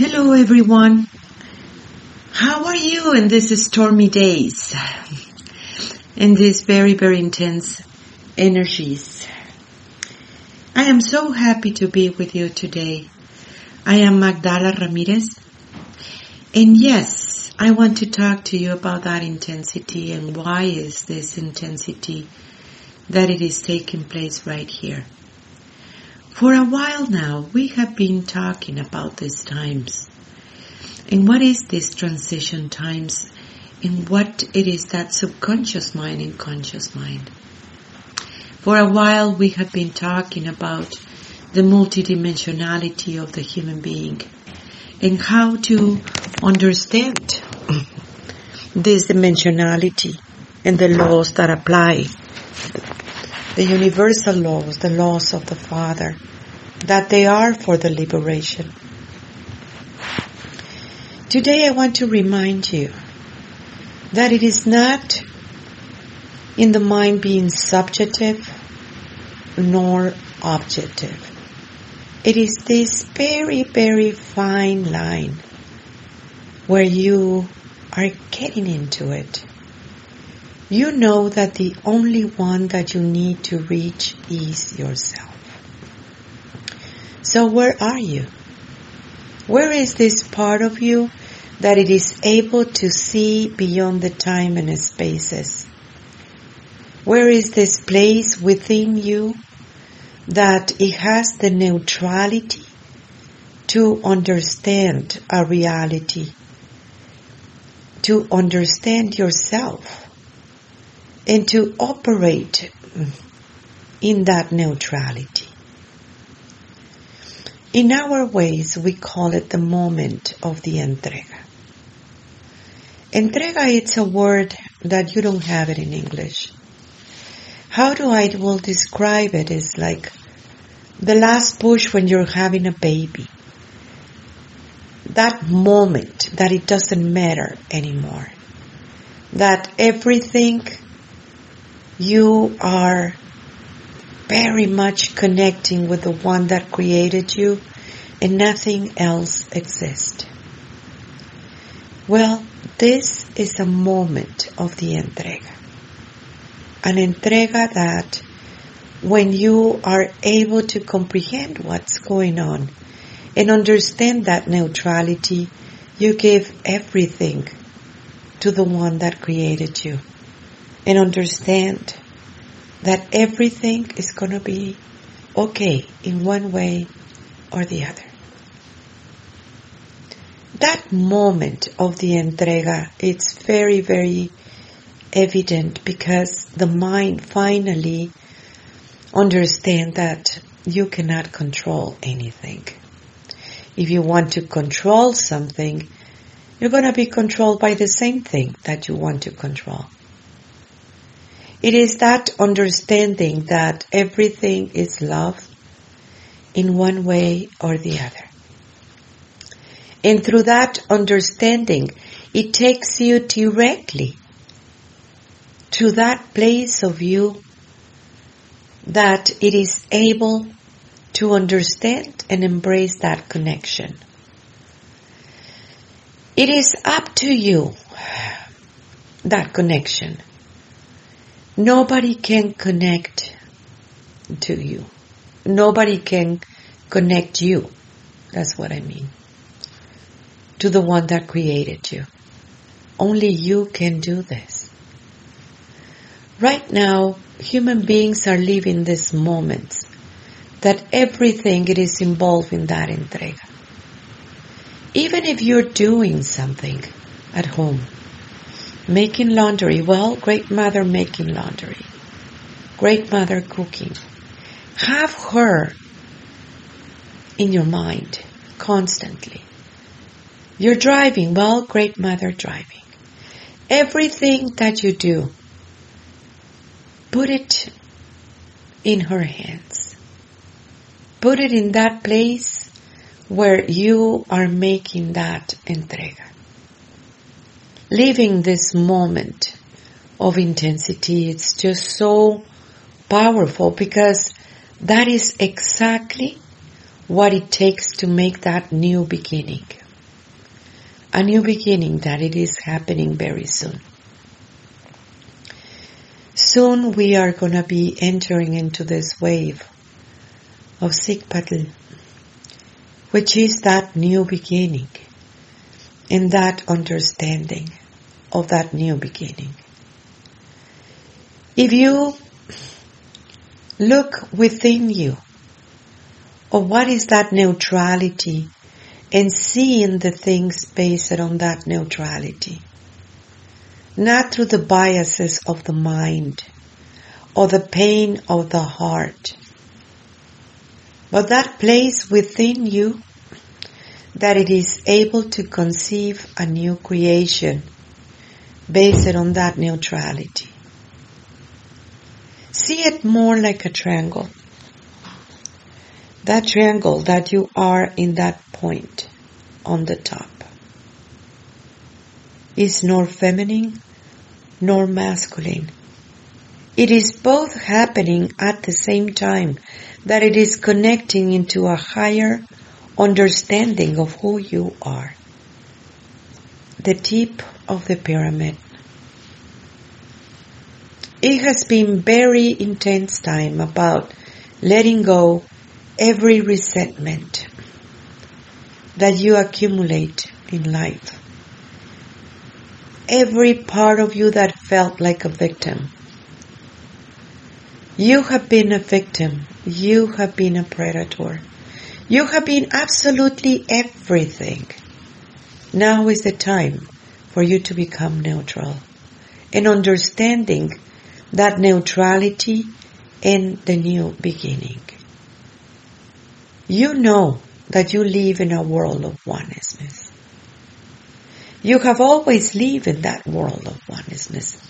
Hello everyone. How are you in these stormy days? In these very, very intense energies. I am so happy to be with you today. I am Magdala Ramirez. And yes, I want to talk to you about that intensity and why is this intensity that it is taking place right here. For a while now, we have been talking about these times. And what is this transition times and what it is that subconscious mind and conscious mind. For a while we have been talking about the multidimensionality of the human being and how to understand this dimensionality and the laws that apply. The universal laws, the laws of the Father, that they are for the liberation. Today I want to remind you that it is not in the mind being subjective nor objective. It is this very, very fine line where you are getting into it. You know that the only one that you need to reach is yourself. So where are you? Where is this part of you that it is able to see beyond the time and spaces? Where is this place within you that it has the neutrality to understand a reality, to understand yourself, and to operate in that neutrality? In our ways, we call it the moment of the entrega. Entrega, it's a word that you don't have it in English. How do I will describe it is like the last push when you're having a baby. That moment that it doesn't matter anymore. That everything you are very much connecting with the one that created you and nothing else exists. Well, this is a moment of the entrega. An entrega that when you are able to comprehend what's going on and understand that neutrality, you give everything to the one that created you and understand that everything is going to be okay in one way or the other. That moment of the entrega, it's very, very evident because the mind finally understand that you cannot control anything. If you want to control something, you're going to be controlled by the same thing that you want to control. It is that understanding that everything is love in one way or the other. And through that understanding, it takes you directly to that place of you that it is able to understand and embrace that connection. It is up to you, that connection. Nobody can connect to you. Nobody can connect you. That's what I mean. To the one that created you. Only you can do this. Right now, human beings are living these moments that everything it is involved in that entrega. Even if you're doing something at home, Making laundry. Well, great mother making laundry. Great mother cooking. Have her in your mind constantly. You're driving. Well, great mother driving. Everything that you do, put it in her hands. Put it in that place where you are making that entrega living this moment of intensity, it's just so powerful because that is exactly what it takes to make that new beginning. a new beginning that it is happening very soon. Soon we are going to be entering into this wave of Cipactli, which is that new beginning and that understanding of that new beginning. If you look within you, or what is that neutrality and seeing the things based on that neutrality. Not through the biases of the mind or the pain of the heart, but that place within you that it is able to conceive a new creation based on that neutrality. See it more like a triangle that triangle that you are in that point on the top is nor feminine nor masculine. It is both happening at the same time that it is connecting into a higher understanding of who you are. The tip of the pyramid. It has been very intense time about letting go every resentment that you accumulate in life. Every part of you that felt like a victim. You have been a victim. You have been a predator. You have been absolutely everything. Now is the time for you to become neutral and understanding that neutrality in the new beginning. You know that you live in a world of oneness. You have always lived in that world of oneness.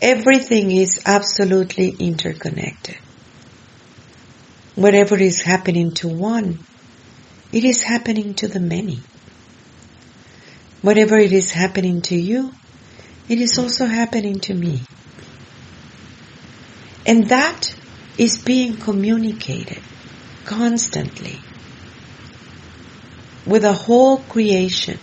Everything is absolutely interconnected. Whatever is happening to one, it is happening to the many. Whatever it is happening to you, it is also happening to me. And that is being communicated constantly with the whole creation.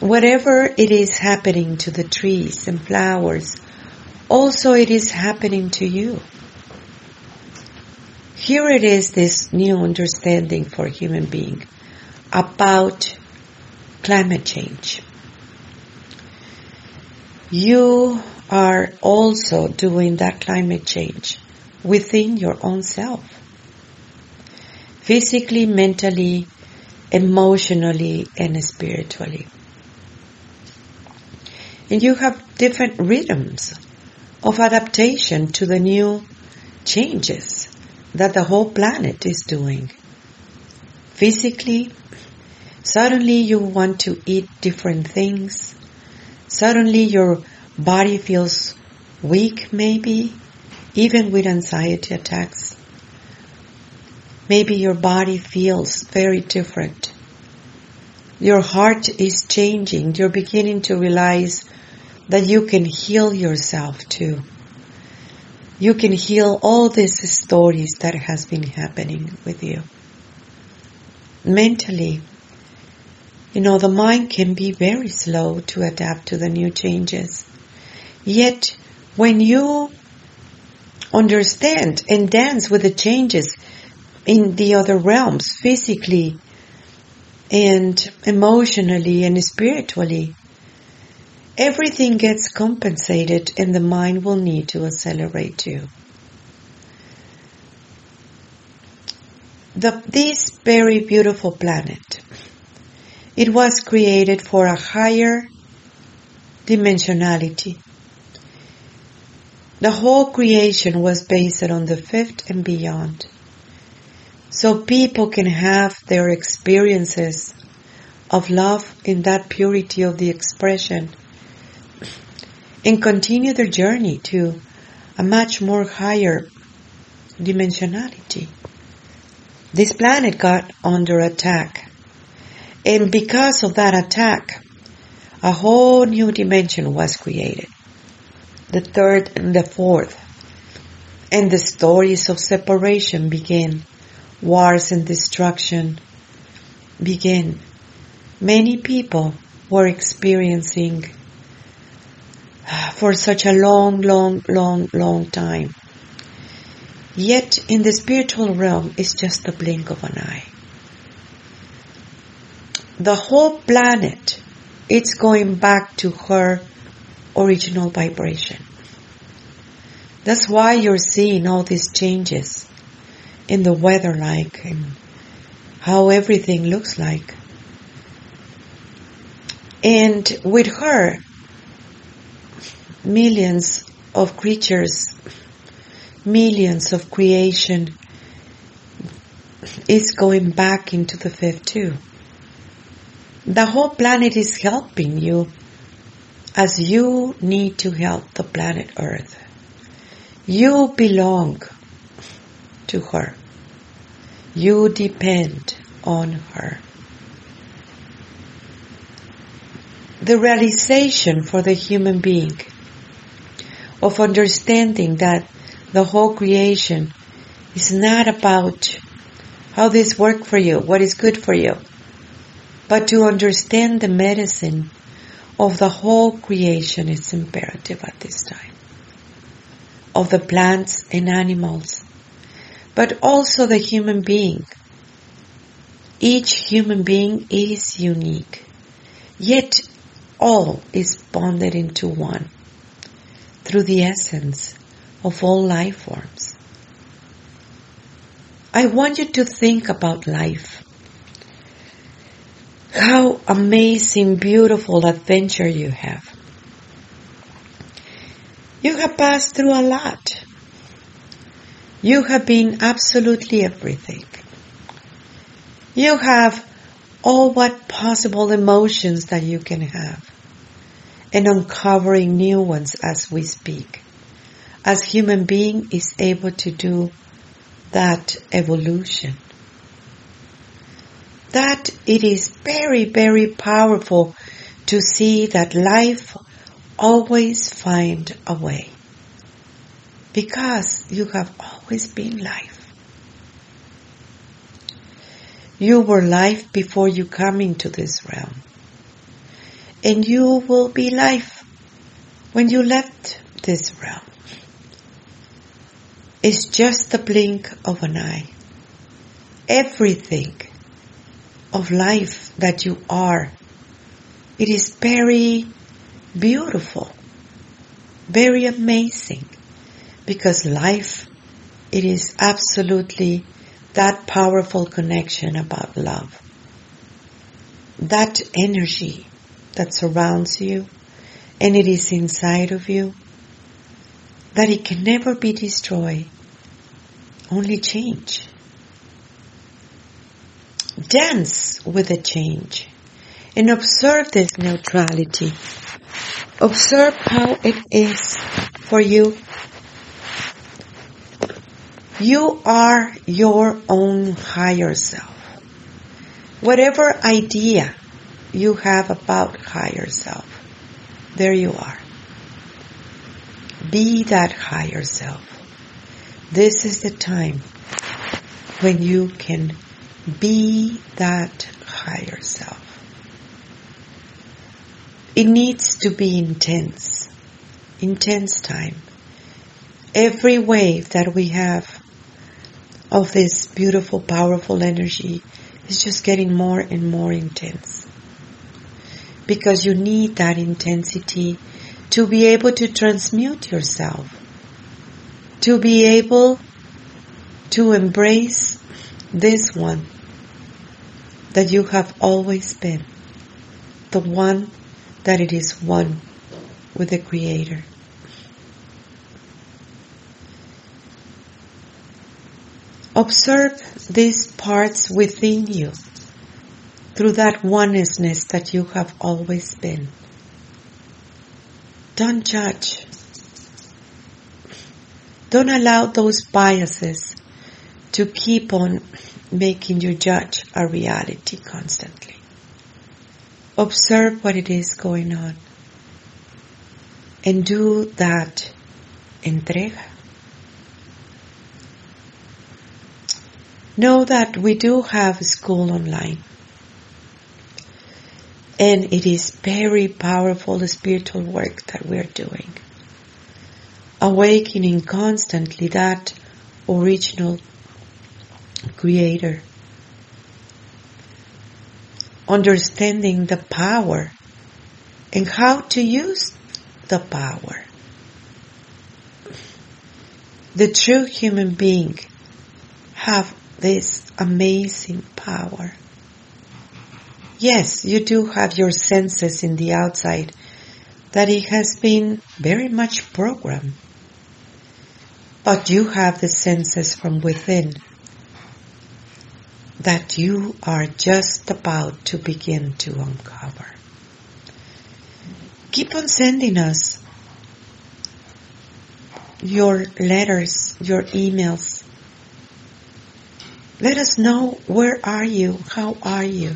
Whatever it is happening to the trees and flowers, also it is happening to you. Here it is this new understanding for human being about climate change. You are also doing that climate change within your own self. Physically, mentally, emotionally, and spiritually. And you have different rhythms of adaptation to the new changes that the whole planet is doing. Physically, suddenly you want to eat different things. Suddenly your body feels weak maybe even with anxiety attacks. Maybe your body feels very different. Your heart is changing. You're beginning to realize that you can heal yourself too. You can heal all these stories that has been happening with you. Mentally, you know, the mind can be very slow to adapt to the new changes. Yet, when you understand and dance with the changes in the other realms, physically and emotionally and spiritually. Everything gets compensated and the mind will need to accelerate too. The, this very beautiful planet, it was created for a higher dimensionality the whole creation was based on the fifth and beyond. So people can have their experiences of love in that purity of the expression and continue their journey to a much more higher dimensionality. This planet got under attack. And because of that attack, a whole new dimension was created the third and the fourth. And the stories of separation begin. Wars and destruction, began, many people were experiencing ah, for such a long, long, long, long time. Yet in the spiritual realm, it's just the blink of an eye. The whole planet, it's going back to her original vibration. That's why you're seeing all these changes in the weather like and how everything looks like. And with her, millions of creatures, millions of creation is going back into the fifth too. The whole planet is helping you as you need to help the planet Earth. You belong to her. You depend on her. The realization for the human being of understanding that the whole creation is not about how this work for you, what is good for you, but to understand the medicine of the whole creation is imperative at this time. Of the plants and animals, but also the human being. Each human being is unique, yet all is bonded into one through the essence of all life forms. I want you to think about life. How amazing, beautiful adventure you have. You have passed through a lot. You have been absolutely everything. You have all what possible emotions that you can have and uncovering new ones as we speak. As human being is able to do that evolution. That it is very, very powerful to see that life always find a way. Because you have always been life. You were life before you come into this realm and you will be life when you left this realm. It's just the blink of an eye. Everything of life that you are, it is very beautiful, very amazing, because life, it is absolutely that powerful connection about love. That energy that surrounds you and it is inside of you, that it can never be destroyed, only change. Dance with the change and observe this neutrality. Observe how it is for you. You are your own higher self. Whatever idea you have about higher self. There you are. Be that higher self. This is the time when you can be that higher self. It needs to be intense, intense time. Every wave that we have of this beautiful, powerful energy is just getting more and more intense because you need that intensity to be able to transmute yourself, to be able to embrace this one that you have always been, the one that it is one with the Creator. Observe these parts within you through that oneness that you have always been. Don't judge. Don't allow those biases to keep on making you judge a reality constantly. Observe what it is going on and do that entrega. Know that we do have school online And it is very powerful spiritual work that we're doing. Awakening constantly that original creator. Understanding the power and how to use the power. The true human being have this amazing power. Yes, you do have your senses in the outside that it has been very much programmed. But you have the senses from within that you are just about to begin to uncover. Keep on sending us your letters, your emails. Let us know where are you? How are you?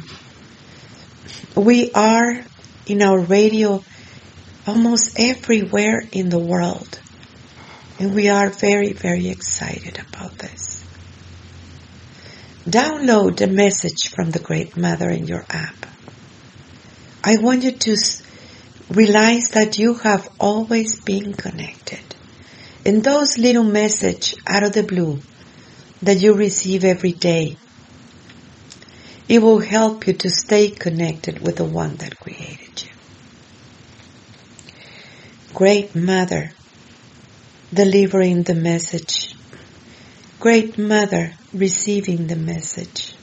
We are in our radio almost everywhere in the world. And we are very, very excited about this. Download the message from the Great Mother in your app. I want you to realize that you have always been connected. In those little messages out of the blue that you receive every day, it will help you to stay connected with the one that created you. Great Mother, delivering the message. Great Mother, receiving the message.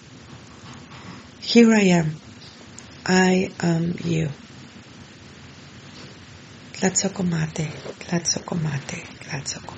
Here I am. I am you. Tlazohcamati, tlazohcamati, tlazohcamati.